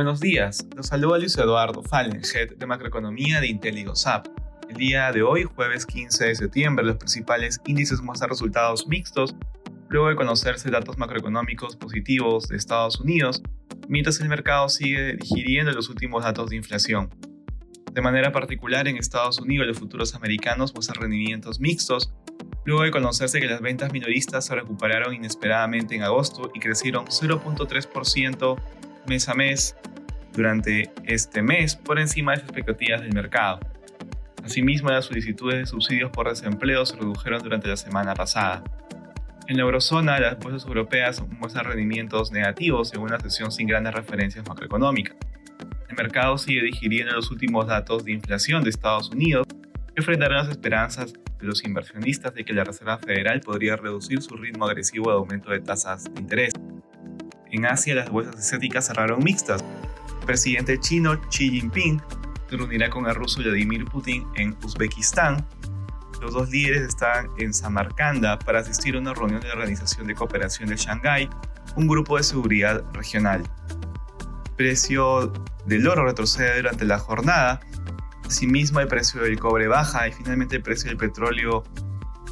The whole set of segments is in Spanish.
Buenos días, los saluda Luis Eduardo Fallen, Head de Macroeconomía de IntelliGoSap. El día de hoy, jueves 15 de septiembre, los principales índices muestran resultados mixtos luego de conocerse datos macroeconómicos positivos de Estados Unidos, mientras el mercado sigue digiriendo los últimos datos de inflación. De manera particular, en Estados Unidos los futuros americanos muestran rendimientos mixtos, luego de conocerse que las ventas minoristas se recuperaron inesperadamente en agosto y crecieron 0.3% mes a mes durante este mes por encima de las expectativas del mercado. Asimismo, las solicitudes de subsidios por desempleo se redujeron durante la semana pasada. En la eurozona, las bolsas europeas muestran rendimientos negativos en una sesión sin grandes referencias macroeconómicas. El mercado sigue digiriendo los últimos datos de inflación de Estados Unidos, que frenaron las esperanzas de los inversionistas de que la Reserva Federal podría reducir su ritmo agresivo de aumento de tasas de interés. En Asia, las bolsas asiáticas cerraron mixtas. El presidente chino Xi Jinping se reunirá con el ruso Vladimir Putin en Uzbekistán. Los dos líderes están en Samarcanda para asistir a una reunión de la Organización de Cooperación de Shanghái, un grupo de seguridad regional. El precio del oro retrocede durante la jornada. Asimismo, el precio del cobre baja y finalmente el precio del petróleo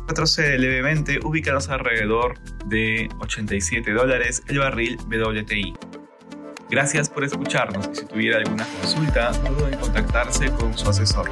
retrocede levemente, ubicándose alrededor de 87 dólares el barril WTI. Gracias por escucharnos y si tuviera alguna consulta, no duden en contactarse con su asesor.